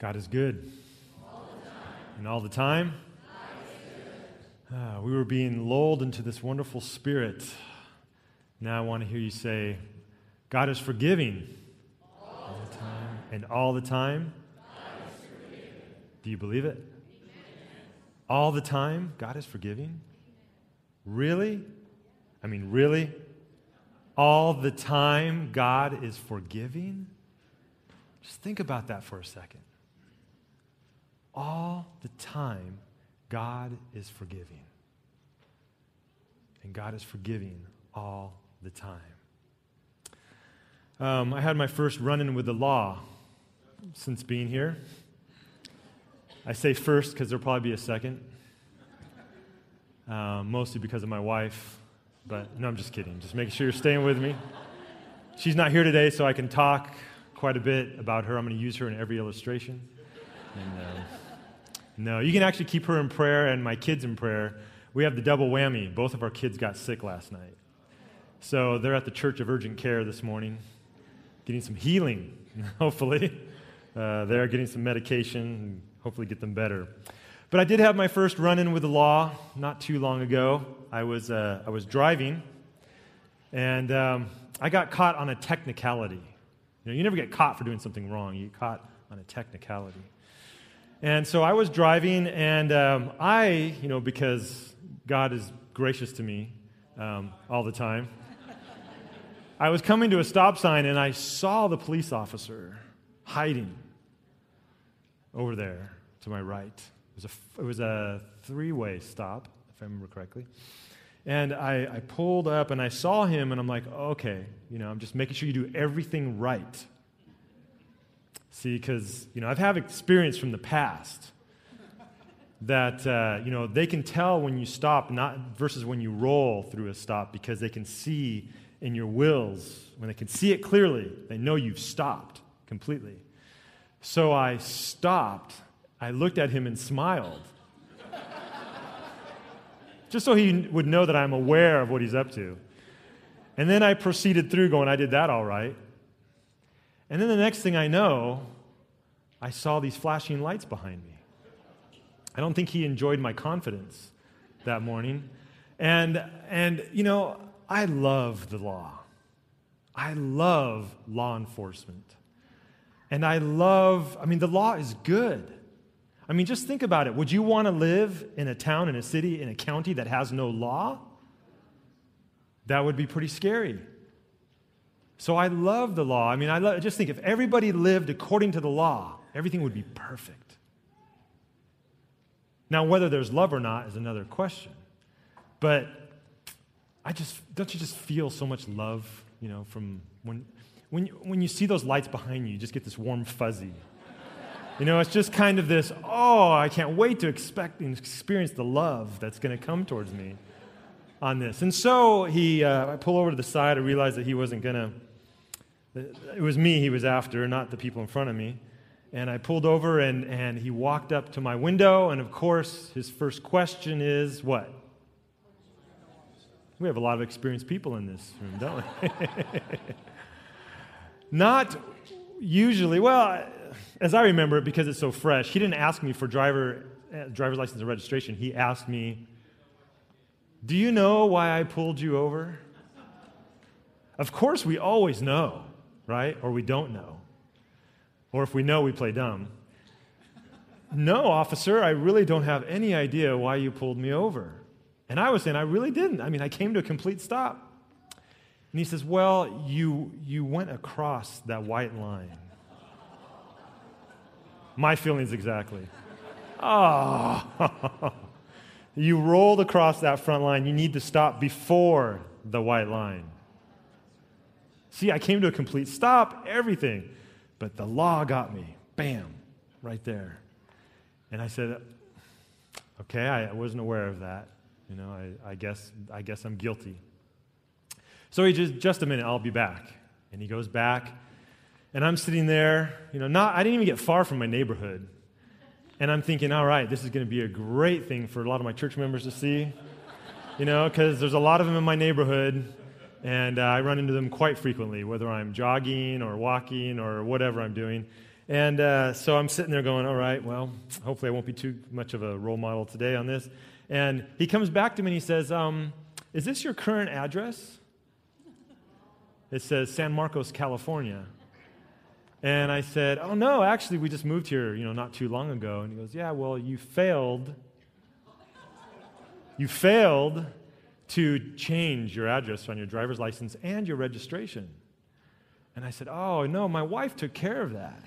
God is good. and all the time? Ah, we were being lulled into this wonderful spirit. Now I want to hear you say, God is forgiving. All the time. And all the time? Do you believe it? All the time, God is forgiving? Really? I mean, really? All the time, God is forgiving? Just think about that for a second. All the time, God is forgiving. And God is forgiving all the time. Um, I had my first run in with the law since being here. I say first because there'll probably be a second, uh, mostly because of my wife. But no, I'm just kidding. Just making sure you're staying with me. She's not here today, so I can talk quite a bit about her. I'm going to use her in every illustration. And, uh, no, you can actually keep her in prayer and my kids in prayer. We have the double whammy. Both of our kids got sick last night. So they're at the Church of Urgent Care this morning, getting some healing, hopefully. Uh, they're getting some medication and hopefully get them better. But I did have my first run in with the law not too long ago. I was, uh, I was driving, and um, I got caught on a technicality. You know, you never get caught for doing something wrong, you get caught on a technicality. And so I was driving, and um, I, you know, because God is gracious to me um, all the time, I was coming to a stop sign and I saw the police officer hiding over there to my right. It was a, a three way stop, if I remember correctly. And I, I pulled up and I saw him, and I'm like, okay, you know, I'm just making sure you do everything right. See, because, you know, I've had experience from the past that, uh, you know, they can tell when you stop not versus when you roll through a stop because they can see in your wills, when they can see it clearly, they know you've stopped completely. So I stopped. I looked at him and smiled just so he would know that I'm aware of what he's up to. And then I proceeded through going, I did that all right. And then the next thing I know, I saw these flashing lights behind me. I don't think he enjoyed my confidence that morning. And, and you know, I love the law. I love law enforcement. And I love, I mean, the law is good. I mean, just think about it. Would you want to live in a town, in a city, in a county that has no law? That would be pretty scary. So I love the law. I mean, I love, just think if everybody lived according to the law, everything would be perfect. Now, whether there's love or not is another question. But I just, don't you just feel so much love, you know, from when, when, when you see those lights behind you, you just get this warm fuzzy you know, it's just kind of this, oh, I can't wait to expect and experience the love that's going to come towards me on this. And so he, uh, I pull over to the side. I realized that he wasn't going to, it was me he was after, not the people in front of me. And I pulled over and, and he walked up to my window. And of course, his first question is what? We have a lot of experienced people in this room, don't we? not usually, well, as I remember it, because it's so fresh, he didn't ask me for driver, uh, driver's license and registration. He asked me, Do you know why I pulled you over? Of course, we always know, right? Or we don't know. Or if we know, we play dumb. No, officer, I really don't have any idea why you pulled me over. And I was saying, I really didn't. I mean, I came to a complete stop. And he says, Well, you, you went across that white line. My feelings exactly. Oh. you rolled across that front line. You need to stop before the white line. See, I came to a complete stop, everything. But the law got me. Bam, right there. And I said, okay, I wasn't aware of that. You know, I, I, guess, I guess I'm guilty. So he just, just a minute, I'll be back. And he goes back and I'm sitting there, you know, not, I didn't even get far from my neighborhood. And I'm thinking, all right, this is going to be a great thing for a lot of my church members to see, you know, because there's a lot of them in my neighborhood, and uh, I run into them quite frequently, whether I'm jogging or walking or whatever I'm doing. And uh, so I'm sitting there going, all right, well, hopefully I won't be too much of a role model today on this. And he comes back to me and he says, um, Is this your current address? It says San Marcos, California. And I said, Oh, no, actually, we just moved here, you know, not too long ago. And he goes, Yeah, well, you failed. You failed to change your address on your driver's license and your registration. And I said, Oh, no, my wife took care of that.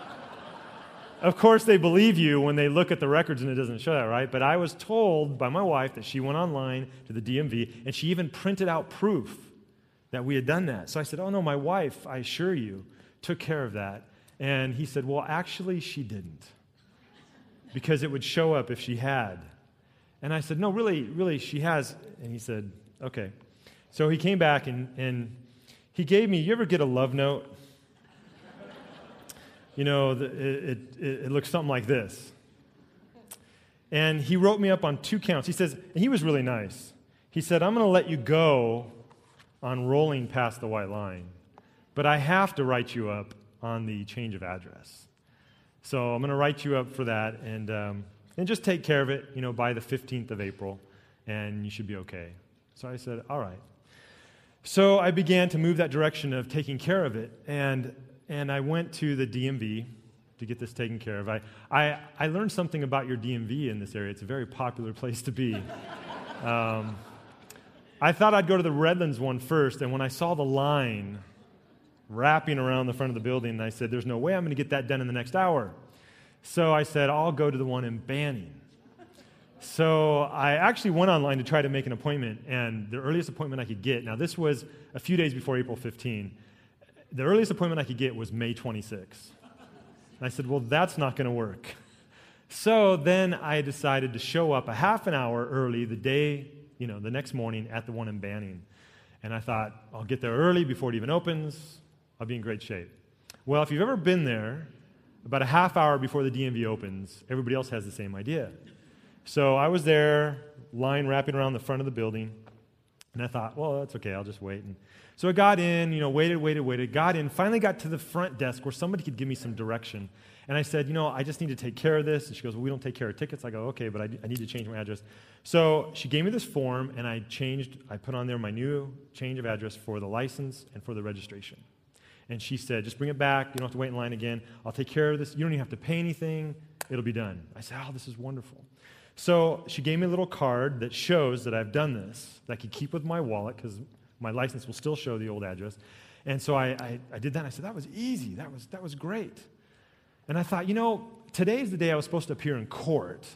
of course, they believe you when they look at the records and it doesn't show that, right? But I was told by my wife that she went online to the DMV and she even printed out proof that we had done that. So I said, Oh, no, my wife, I assure you, took care of that. And he said, Well, actually, she didn't. Because it would show up if she had. And I said, No, really, really, she has. And he said, Okay. So he came back and, and he gave me, you ever get a love note? You know, the, it, it, it looks something like this. And he wrote me up on two counts. He says, and he was really nice. He said, I'm going to let you go on rolling past the white line, but I have to write you up on the change of address. So I'm going to write you up for that. And, um, and just take care of it, you know, by the 15th of April, and you should be okay. So I said, all right. So I began to move that direction of taking care of it, and, and I went to the DMV to get this taken care of. I, I, I learned something about your DMV in this area. It's a very popular place to be. Um, I thought I'd go to the Redlands one first, and when I saw the line wrapping around the front of the building, I said, There's no way I'm going to get that done in the next hour. So I said, I'll go to the one in Banning. So I actually went online to try to make an appointment, and the earliest appointment I could get, now this was a few days before April 15, the earliest appointment I could get was May 26. And I said, well, that's not going to work. So then I decided to show up a half an hour early the day, you know, the next morning at the one in Banning. And I thought, I'll get there early before it even opens. I'll be in great shape. Well, if you've ever been there, about a half hour before the DMV opens, everybody else has the same idea. So I was there, line wrapping around the front of the building, and I thought, well, that's okay, I'll just wait. And so I got in, you know, waited, waited, waited, got in, finally got to the front desk where somebody could give me some direction. And I said, you know, I just need to take care of this. And she goes, well, we don't take care of tickets. I go, okay, but I, I need to change my address. So she gave me this form, and I changed, I put on there my new change of address for the license and for the registration. And she said, just bring it back. You don't have to wait in line again. I'll take care of this. You don't even have to pay anything. It'll be done. I said, oh, this is wonderful. So she gave me a little card that shows that I've done this, that I could keep with my wallet because my license will still show the old address. And so I, I, I did that. I said, that was easy. That was, that was great. And I thought, you know, today's the day I was supposed to appear in court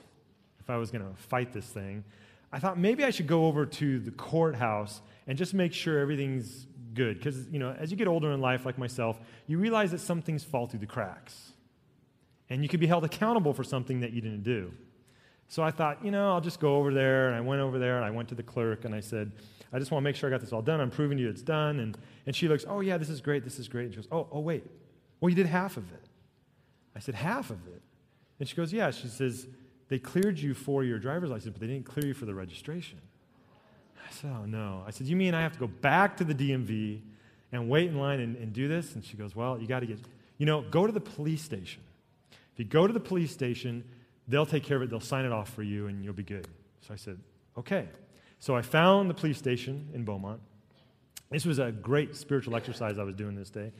if I was going to fight this thing. I thought maybe I should go over to the courthouse and just make sure everything's good. Because, you know, as you get older in life, like myself, you realize that some things fall through the cracks. And you can be held accountable for something that you didn't do. So I thought, you know, I'll just go over there. And I went over there and I went to the clerk and I said, I just want to make sure I got this all done. I'm proving to you it's done. And, and she looks, oh, yeah, this is great. This is great. And she goes, oh, oh, wait. Well, you did half of it. I said, half of it? And she goes, yeah. She says, they cleared you for your driver's license, but they didn't clear you for the registration. I said, Oh, no. I said, You mean I have to go back to the DMV and wait in line and, and do this? And she goes, Well, you got to get, you know, go to the police station. If you go to the police station, they'll take care of it, they'll sign it off for you, and you'll be good. So I said, Okay. So I found the police station in Beaumont. This was a great spiritual exercise I was doing this day.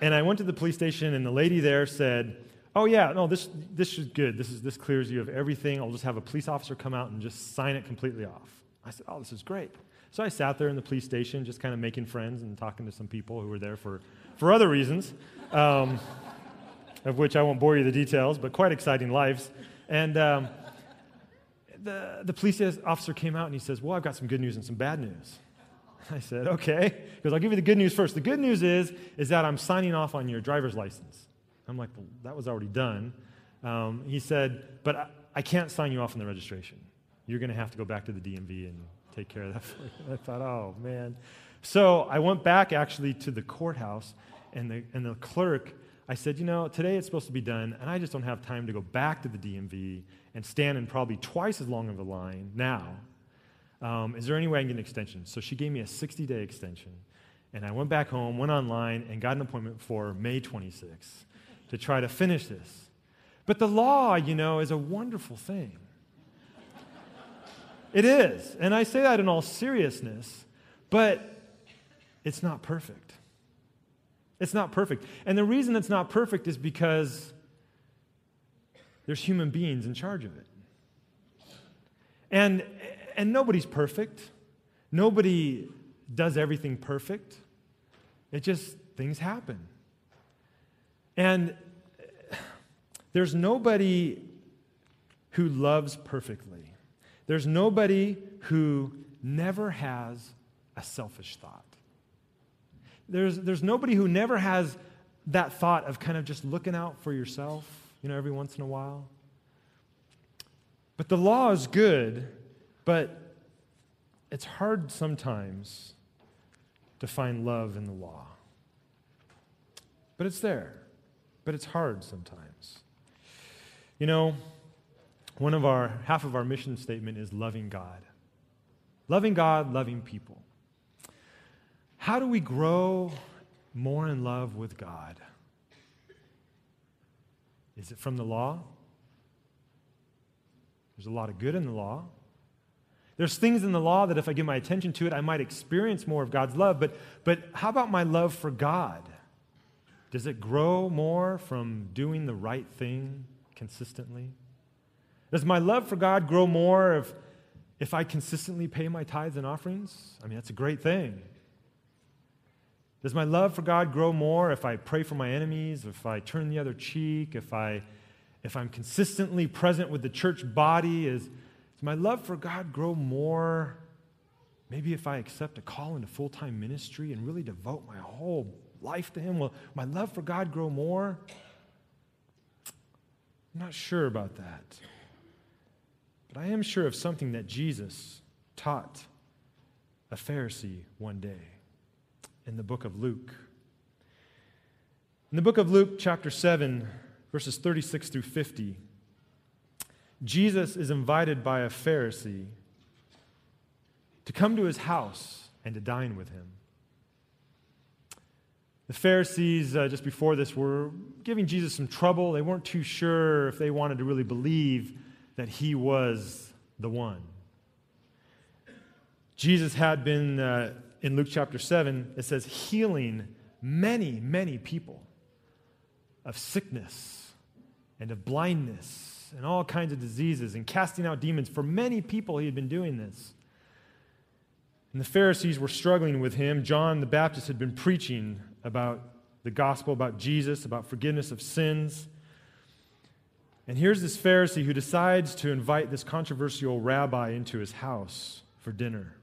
And I went to the police station, and the lady there said, Oh yeah, no, this this is good. This is this clears you of everything. I'll just have a police officer come out and just sign it completely off. I said, Oh, this is great. So I sat there in the police station, just kind of making friends and talking to some people who were there for, for other reasons, um, of which I won't bore you the details, but quite exciting lives. And um, the, the police officer came out and he says, Well, I've got some good news and some bad news. I said, Okay. Because I'll give you the good news first. The good news is, is that I'm signing off on your driver's license. I'm like, Well, that was already done. Um, he said, But I, I can't sign you off on the registration you're going to have to go back to the DMV and take care of that for you. I thought, oh, man. So I went back actually to the courthouse, and the, and the clerk, I said, you know, today it's supposed to be done, and I just don't have time to go back to the DMV and stand in probably twice as long of a line now. Um, is there any way I can get an extension? So she gave me a 60 day extension. And I went back home, went online, and got an appointment for May 26th to try to finish this. But the law, you know, is a wonderful thing. It is. And I say that in all seriousness, but it's not perfect. It's not perfect. And the reason it's not perfect is because there's human beings in charge of it. And, and nobody's perfect. Nobody does everything perfect. It just, things happen. And there's nobody who loves perfectly. There's nobody who never has a selfish thought. There's, there's nobody who never has that thought of kind of just looking out for yourself, you know, every once in a while. But the law is good, but it's hard sometimes to find love in the law. But it's there, but it's hard sometimes. You know, one of our, half of our mission statement is loving God. Loving God, loving people. How do we grow more in love with God? Is it from the law? There's a lot of good in the law. There's things in the law that if I give my attention to it, I might experience more of God's love. But, but how about my love for God? Does it grow more from doing the right thing consistently? Does my love for God grow more if, if I consistently pay my tithes and offerings? I mean, that's a great thing. Does my love for God grow more if I pray for my enemies, if I turn the other cheek, if, I, if I'm consistently present with the church body? Is, does my love for God grow more maybe if I accept a call into full time ministry and really devote my whole life to Him? Will my love for God grow more? I'm not sure about that. But I am sure of something that Jesus taught a Pharisee one day in the book of Luke. In the book of Luke, chapter 7, verses 36 through 50, Jesus is invited by a Pharisee to come to his house and to dine with him. The Pharisees, uh, just before this, were giving Jesus some trouble. They weren't too sure if they wanted to really believe that he was the one. Jesus had been uh, in Luke chapter 7, it says, healing many, many people of sickness and of blindness and all kinds of diseases and casting out demons. For many people, he had been doing this. And the Pharisees were struggling with him. John the Baptist had been preaching about the gospel, about Jesus, about forgiveness of sins. And here's this Pharisee who decides to invite this controversial rabbi into his house for dinner.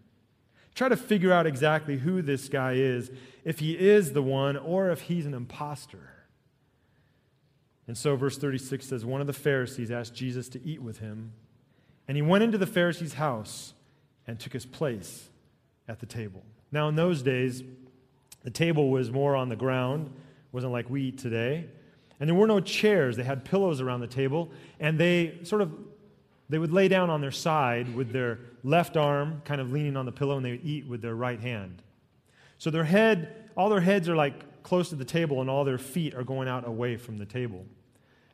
Try to figure out exactly who this guy is, if he is the one or if he's an impostor. And so, verse 36 says One of the Pharisees asked Jesus to eat with him, and he went into the Pharisee's house and took his place at the table. Now, in those days, the table was more on the ground, it wasn't like we eat today. And there were no chairs. They had pillows around the table, and they sort of they would lay down on their side with their left arm kind of leaning on the pillow, and they would eat with their right hand. So their head, all their heads are like close to the table, and all their feet are going out away from the table.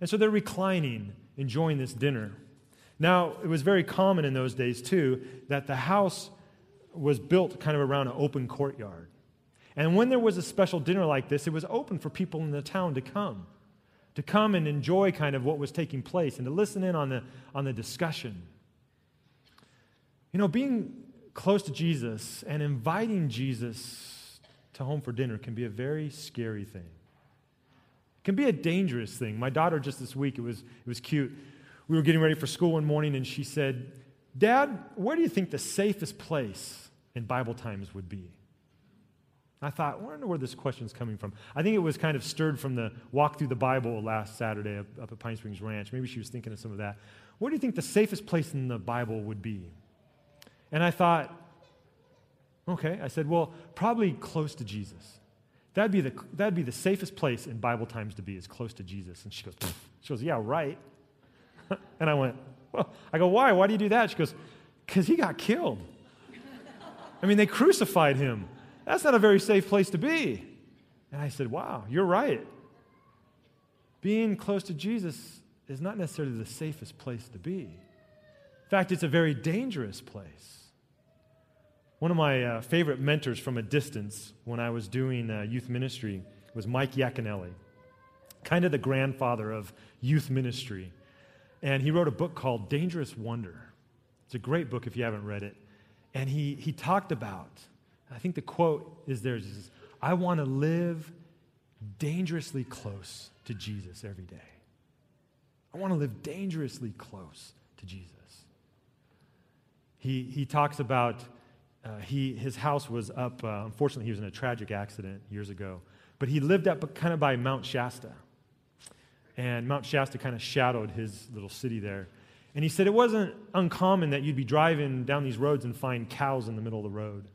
And so they're reclining, enjoying this dinner. Now, it was very common in those days, too, that the house was built kind of around an open courtyard. And when there was a special dinner like this, it was open for people in the town to come to come and enjoy kind of what was taking place and to listen in on the, on the discussion. You know, being close to Jesus and inviting Jesus to home for dinner can be a very scary thing. It can be a dangerous thing. My daughter just this week, it was, it was cute. We were getting ready for school one morning and she said, Dad, where do you think the safest place in Bible times would be? I thought, I wonder where this question's coming from. I think it was kind of stirred from the walk through the Bible last Saturday up, at Pine Springs Ranch. Maybe she was thinking of some of that. Where do you think the safest place in the Bible would be? And I thought, okay. I said, well, probably close to Jesus. That'd be the, that'd be the safest place in Bible times to be, is close to Jesus. And she goes, she goes, yeah, right. and I went, well, I go, why? Why do you do that? She goes, because he got killed. I mean, they crucified him. That's not a very safe place to be. And I said, Wow, you're right. Being close to Jesus is not necessarily the safest place to be. In fact, it's a very dangerous place. One of my uh, favorite mentors from a distance when I was doing uh, youth ministry was Mike Yaconelli, kind of the grandfather of youth ministry. And he wrote a book called Dangerous Wonder. It's a great book if you haven't read it. And he, he talked about, I think the quote is there, says, I want to live dangerously close to Jesus every day. I want to live dangerously close to Jesus. He, he talks about uh, he, his house was up, uh, unfortunately, he was in a tragic accident years ago, but he lived up kind of by Mount Shasta. And Mount Shasta kind of shadowed his little city there. And he said it wasn't uncommon that you'd be driving down these roads and find cows in the middle of the road.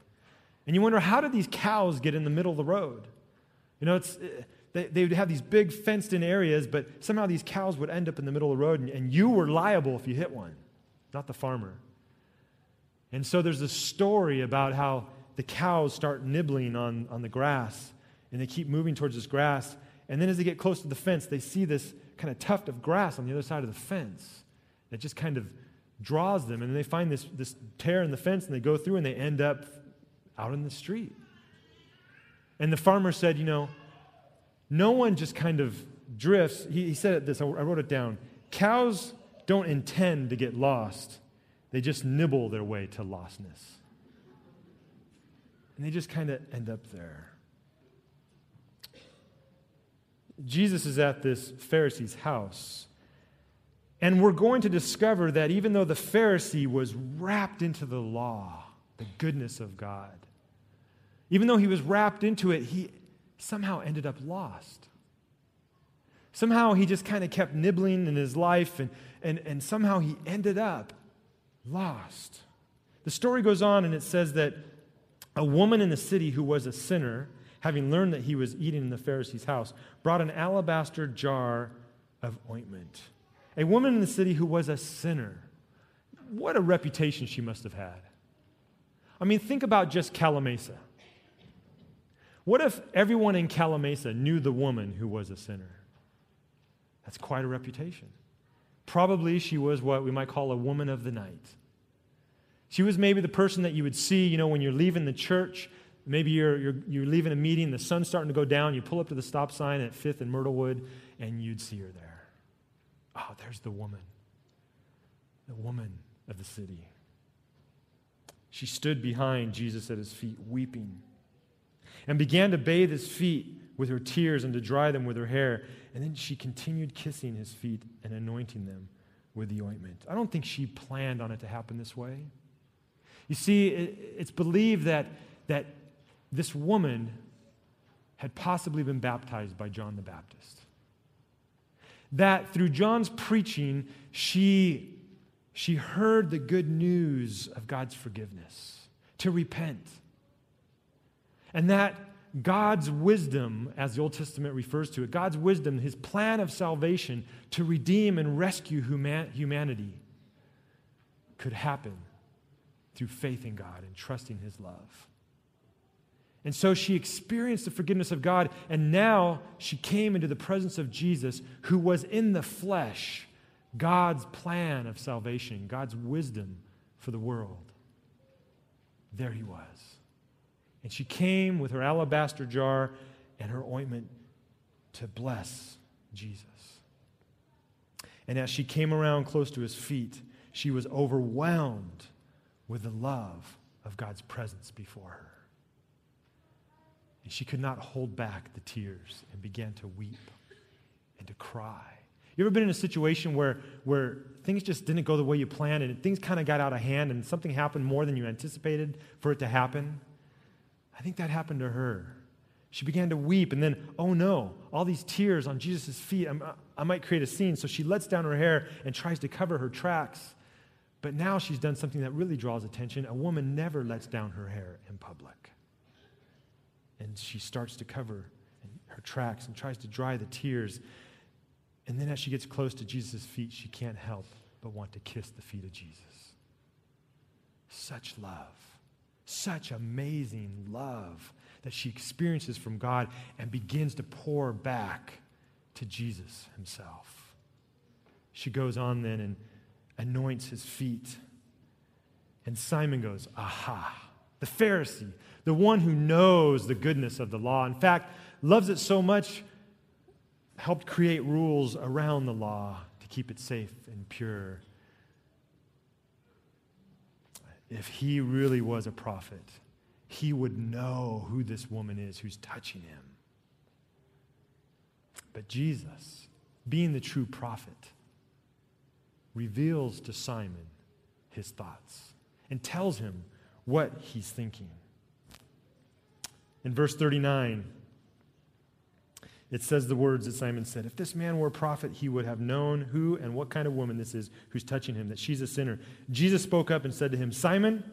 And you wonder, how did these cows get in the middle of the road? You know, it's, uh, they, they would have these big fenced in areas, but somehow these cows would end up in the middle of the road, and, and you were liable if you hit one, not the farmer. And so there's a story about how the cows start nibbling on, on the grass, and they keep moving towards this grass. And then as they get close to the fence, they see this kind of tuft of grass on the other side of the fence that just kind of draws them. And they find this, this tear in the fence, and they go through, and they end up out in the street. And the farmer said, You know, no one just kind of drifts. He, he said this, I wrote it down. Cows don't intend to get lost, they just nibble their way to lostness. And they just kind of end up there. Jesus is at this Pharisee's house. And we're going to discover that even though the Pharisee was wrapped into the law, the goodness of God, even though he was wrapped into it, he somehow ended up lost. Somehow he just kind of kept nibbling in his life, and, and, and somehow he ended up lost. The story goes on, and it says that a woman in the city who was a sinner, having learned that he was eating in the Pharisee's house, brought an alabaster jar of ointment. A woman in the city who was a sinner. What a reputation she must have had. I mean, think about just Calimesa. What if everyone in Calimesa knew the woman who was a sinner? That's quite a reputation. Probably she was what we might call a woman of the night. She was maybe the person that you would see, you know, when you're leaving the church. Maybe you're, you're, you're leaving a meeting, the sun's starting to go down, you pull up to the stop sign at 5th and Myrtlewood, and you'd see her there. Oh, there's the woman, the woman of the city. She stood behind Jesus at his feet, weeping and began to bathe his feet with her tears and to dry them with her hair. And then she continued kissing his feet and anointing them with the ointment. I don't think she planned on it to happen this way. You see, it's believed that, that this woman had possibly been baptized by John the Baptist. That through John's preaching, she, she heard the good news of God's forgiveness, to repent and that God's wisdom, as the Old Testament refers to it, God's wisdom, his plan of salvation to redeem and rescue human- humanity, could happen through faith in God and trusting his love. And so she experienced the forgiveness of God, and now she came into the presence of Jesus, who was in the flesh, God's plan of salvation, God's wisdom for the world. There he was. And she came with her alabaster jar and her ointment to bless Jesus. And as she came around close to his feet, she was overwhelmed with the love of God's presence before her. And she could not hold back the tears and began to weep and to cry. You ever been in a situation where, where things just didn't go the way you planned and things kind of got out of hand and something happened more than you anticipated for it to happen? I think that happened to her. She began to weep, and then, oh no, all these tears on Jesus' feet. I'm, i might create a scene. So she lets down her hair and tries to cover her tracks. But now she's done something that really draws attention. A woman never lets down her hair in public. And she starts to cover her tracks and tries to dry the tears. And then as she gets close to Jesus' feet, she can't help but want to kiss the feet of Jesus. Such love. Such amazing love that she experiences from God and begins to pour back to Jesus himself. She goes on then and anoints his feet. And Simon goes, Aha, the Pharisee, the one who knows the goodness of the law. In fact, loves it so much, helped create rules around the law to keep it safe and pure. If he really was a prophet, he would know who this woman is who's touching him. But Jesus, being the true prophet, reveals to Simon his thoughts and tells him what he's thinking. In verse 39, it says the words that Simon said If this man were a prophet, he would have known who and what kind of woman this is who's touching him, that she's a sinner. Jesus spoke up and said to him, Simon,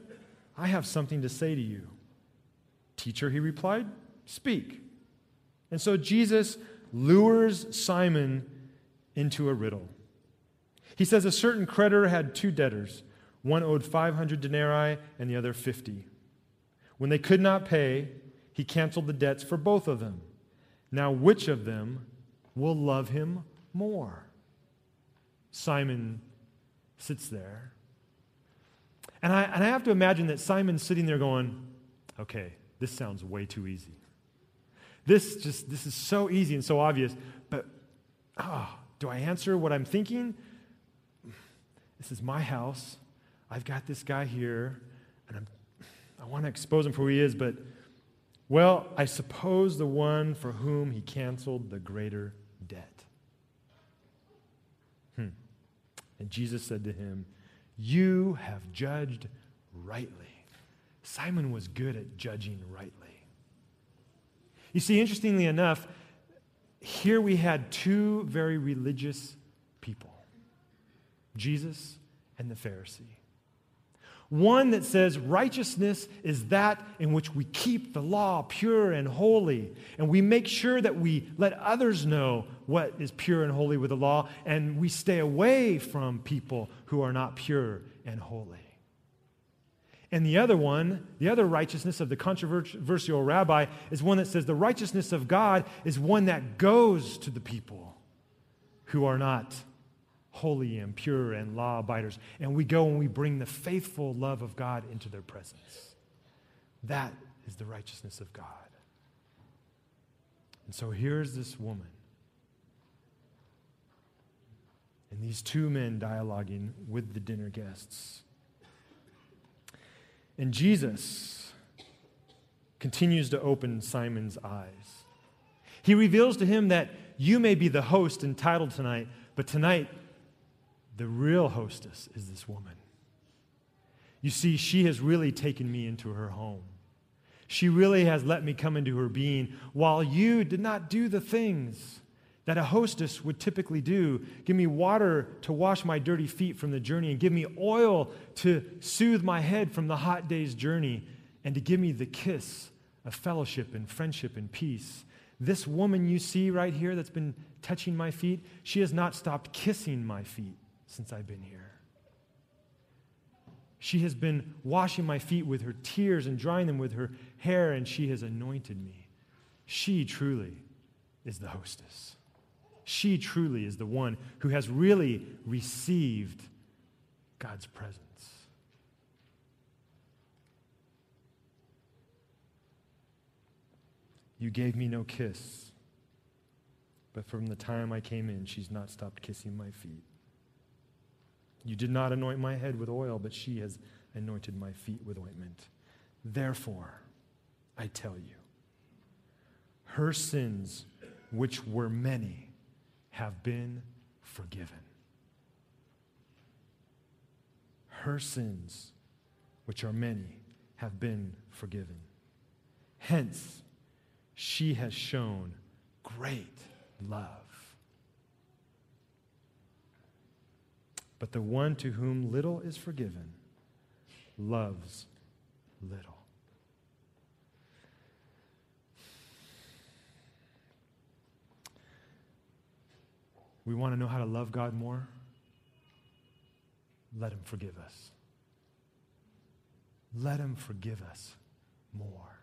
I have something to say to you. Teacher, he replied, Speak. And so Jesus lures Simon into a riddle. He says a certain creditor had two debtors. One owed 500 denarii and the other 50. When they could not pay, he canceled the debts for both of them. Now, which of them will love him more? Simon sits there. And I, and I have to imagine that Simon's sitting there going, okay, this sounds way too easy. This just, this is so easy and so obvious, but oh, do I answer what I'm thinking? This is my house. I've got this guy here, and I'm, I want to expose him for who he is, but, well, I suppose the one for whom he canceled the greater debt. Hmm. And Jesus said to him, You have judged rightly. Simon was good at judging rightly. You see, interestingly enough, here we had two very religious people Jesus and the Pharisee. One that says righteousness is that in which we keep the law pure and holy, and we make sure that we let others know what is pure and holy with the law, and we stay away from people who are not pure and holy. And the other one, the other righteousness of the controversial rabbi, is one that says the righteousness of God is one that goes to the people who are not holy and pure and law abiders. And we go and we bring the faithful love of God into their presence. That is the righteousness of God. And so here's this woman. And these two men dialoguing with the dinner guests. And Jesus continues to open Simon's eyes. He reveals to him that you may be the host entitled tonight, but tonight, the real hostess is this woman. You see, she has really taken me into her home. She really has let me come into her being while you did not do the things that a hostess would typically do. Give me water to wash my dirty feet from the journey, and give me oil to soothe my head from the hot day's journey, and to give me the kiss of fellowship and friendship and peace. This woman you see right here that's been touching my feet, she has not stopped kissing my feet since I've been here. She has been washing my feet with her tears and drying them with her hair, and she has anointed me. She truly is the hostess. She truly is the one who has really received God's presence. You gave me no kiss, but from the time I came in, she's not stopped kissing my feet. You did not anoint my head with oil, but she has anointed my feet with ointment. Therefore, I tell you, her sins, which were many, have been forgiven. Her sins, which are many, have been forgiven. Hence, she has shown great love. But the one to whom little is forgiven loves little. We want to know how to love God more? Let Him forgive us. Let Him forgive us more.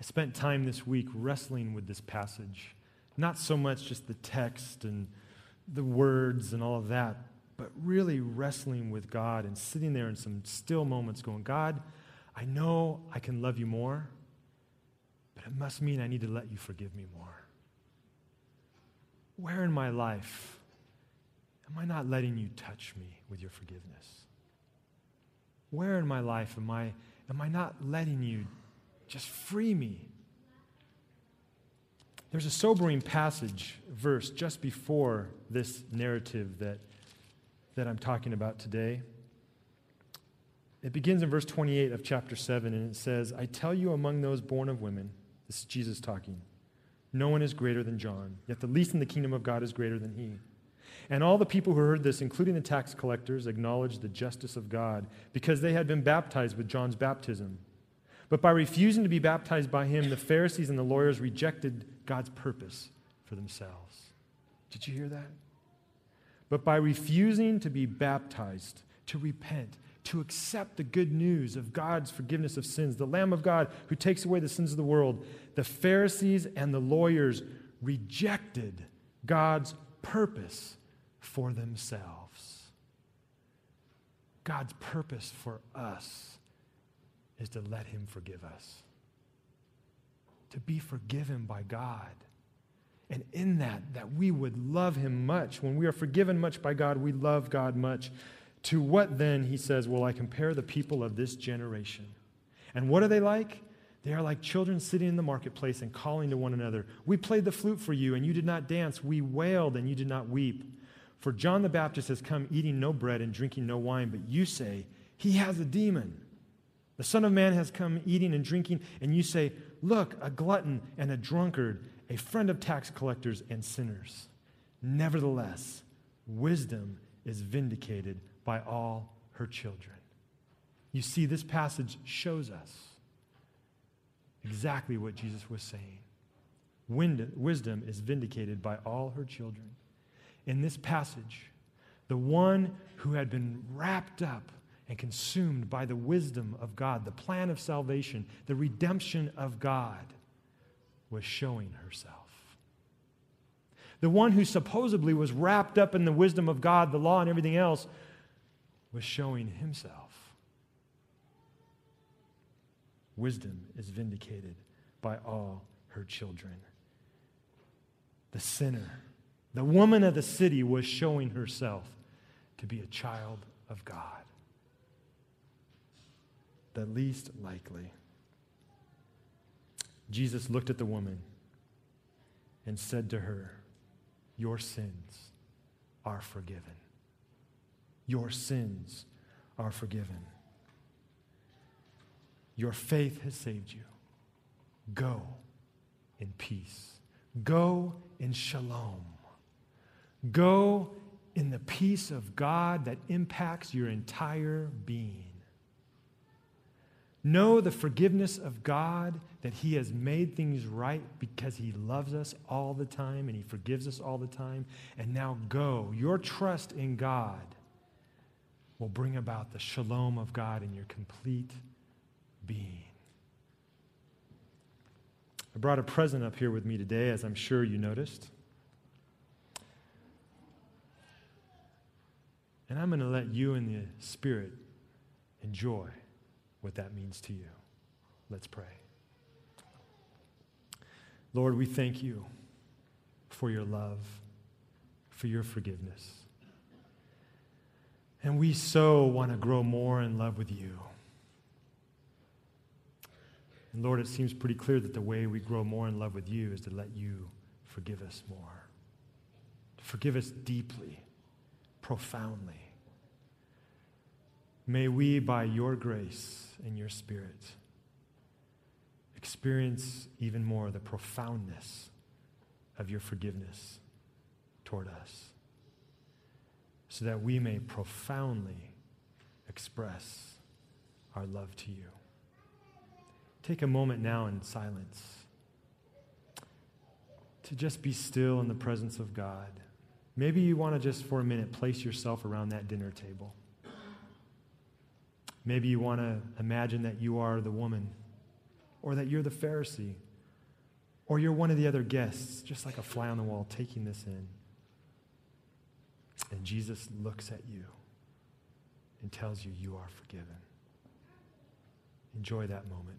I spent time this week wrestling with this passage. Not so much just the text and the words and all of that, but really wrestling with God and sitting there in some still moments going, God, I know I can love you more, but it must mean I need to let you forgive me more. Where in my life am I not letting you touch me with your forgiveness? Where in my life am I, am I not letting you just free me? There's a sobering passage, verse, just before this narrative that, that I'm talking about today. It begins in verse 28 of chapter 7, and it says, I tell you, among those born of women, this is Jesus talking, no one is greater than John, yet the least in the kingdom of God is greater than he. And all the people who heard this, including the tax collectors, acknowledged the justice of God because they had been baptized with John's baptism. But by refusing to be baptized by him, the Pharisees and the lawyers rejected God's purpose for themselves. Did you hear that? But by refusing to be baptized, to repent, to accept the good news of God's forgiveness of sins, the Lamb of God who takes away the sins of the world, the Pharisees and the lawyers rejected God's purpose for themselves. God's purpose for us is to let Him forgive us, to be forgiven by God. And in that, that we would love Him much. When we are forgiven much by God, we love God much. To what then, he says, will I compare the people of this generation? And what are they like? They are like children sitting in the marketplace and calling to one another. We played the flute for you, and you did not dance. We wailed, and you did not weep. For John the Baptist has come eating no bread and drinking no wine, but you say, He has a demon. The Son of Man has come eating and drinking, and you say, Look, a glutton and a drunkard, a friend of tax collectors and sinners. Nevertheless, wisdom is vindicated by all her children. You see, this passage shows us exactly what Jesus was saying. Wisdom is vindicated by all her children. In this passage, the one who had been wrapped up and consumed by the wisdom of God, the plan of salvation, the redemption of God, was showing herself. The one who supposedly was wrapped up in the wisdom of God, the law, and everything else was showing himself. Wisdom is vindicated by all her children. The sinner, the woman of the city, was showing herself to be a child of God. The least likely. Jesus looked at the woman and said to her, Your sins are forgiven your sins are forgiven. Your faith has saved you. Go in peace. Go in shalom. Go in the peace of God that impacts your entire being. Know the forgiveness of God, that He has made things right because He loves us all the time and He forgives us all the time. And now go. Your trust in God will bring about the shalom of God in your complete being. I brought a present up here with me today, as I'm sure you noticed. And I'm going to let you in the Spirit enjoy what that means to you. Let's pray. Lord, we thank you for your love, for your forgiveness. And we so want to grow more in love with you. And Lord, it seems pretty clear that the way we grow more in love with you is to let you forgive us more, forgive us deeply, profoundly. May we, by your grace and your spirit, experience even more the profoundness of your forgiveness toward us so that we may profoundly express our love to you. Take a moment now in silence to just be still in the presence of God. Maybe you want to just for a minute place yourself around that dinner table. Maybe you want to imagine that you are the woman or that you're the Pharisee, or you're one of the other guests, just like a fly on the wall, taking this in. And Jesus looks at you and tells you you are forgiven. Enjoy that moment.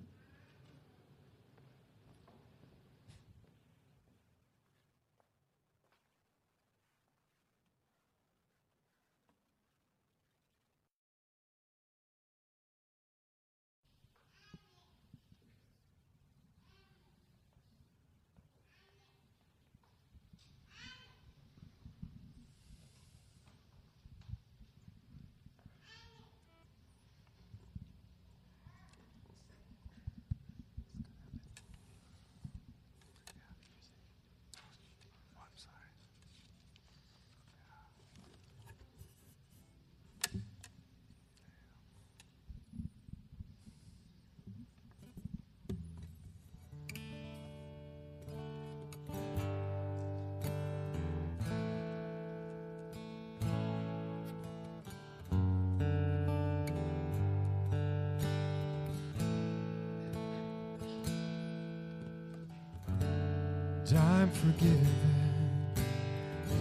I'm forgiven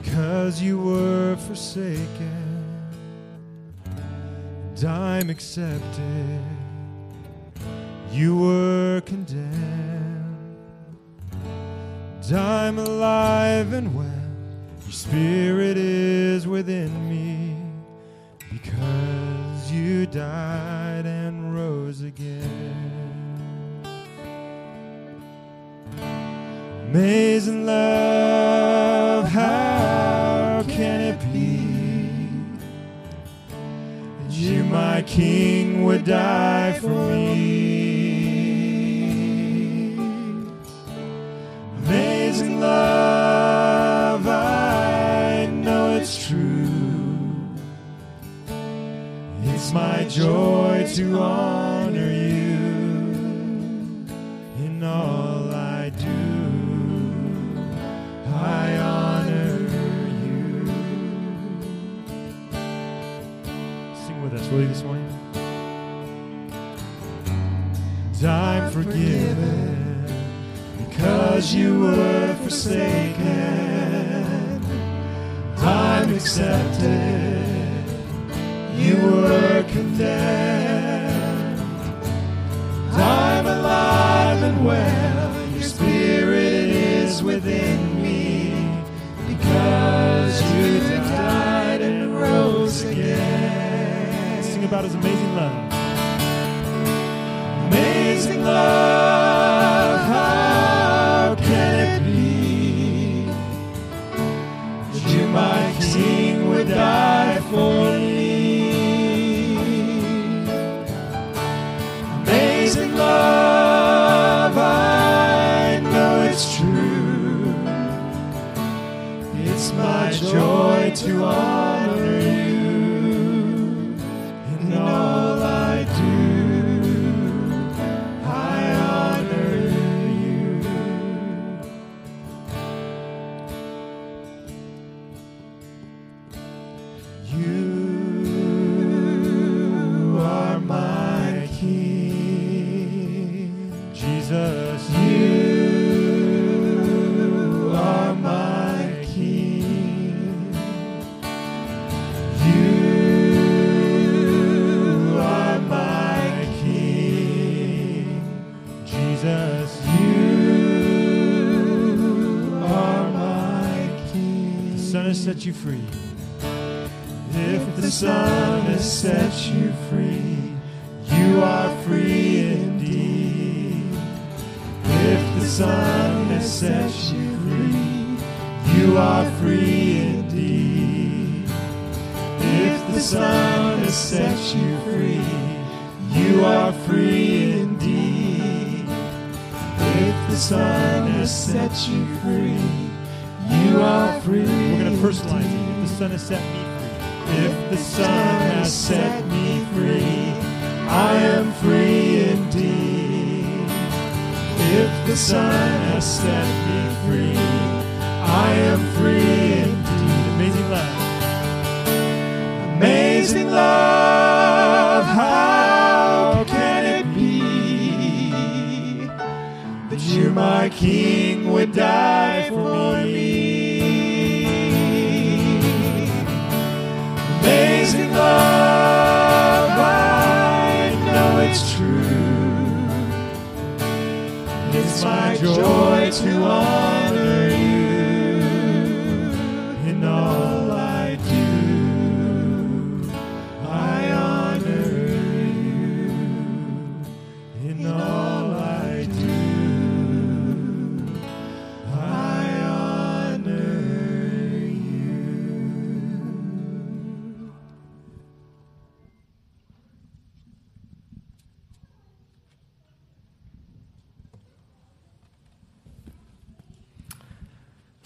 because you were forsaken, and I'm accepted. You were condemned, and I'm alive and well. Your spirit is within me because you died Amazing love, how can it be that you, my King, would die for me? Amazing love, I know it's true. It's my joy to honor were forsaken. I'm accepted. You were condemned. I'm alive and well. Your spirit is within me because you died and rose again. Sing about his amazing love. Has set you free. If the Son has set you free, you are free indeed. If the Son has set you free, you are free indeed. If the Son has set you free, you are free indeed. If the Son has set you free, you are free. Personalize it. If the Son has set me free. If the Son has set me free, I am free indeed. If the Son has set me free, I am free indeed. Amazing love. Amazing love, how can it be that you, my King would die for me. It's true. It's my joy to honor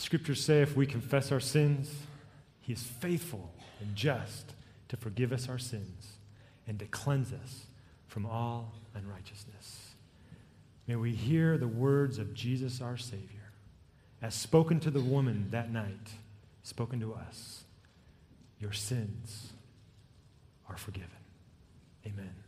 Scriptures say if we confess our sins, He is faithful and just to forgive us our sins and to cleanse us from all unrighteousness. May we hear the words of Jesus our Savior, as spoken to the woman that night, spoken to us. Your sins are forgiven. Amen.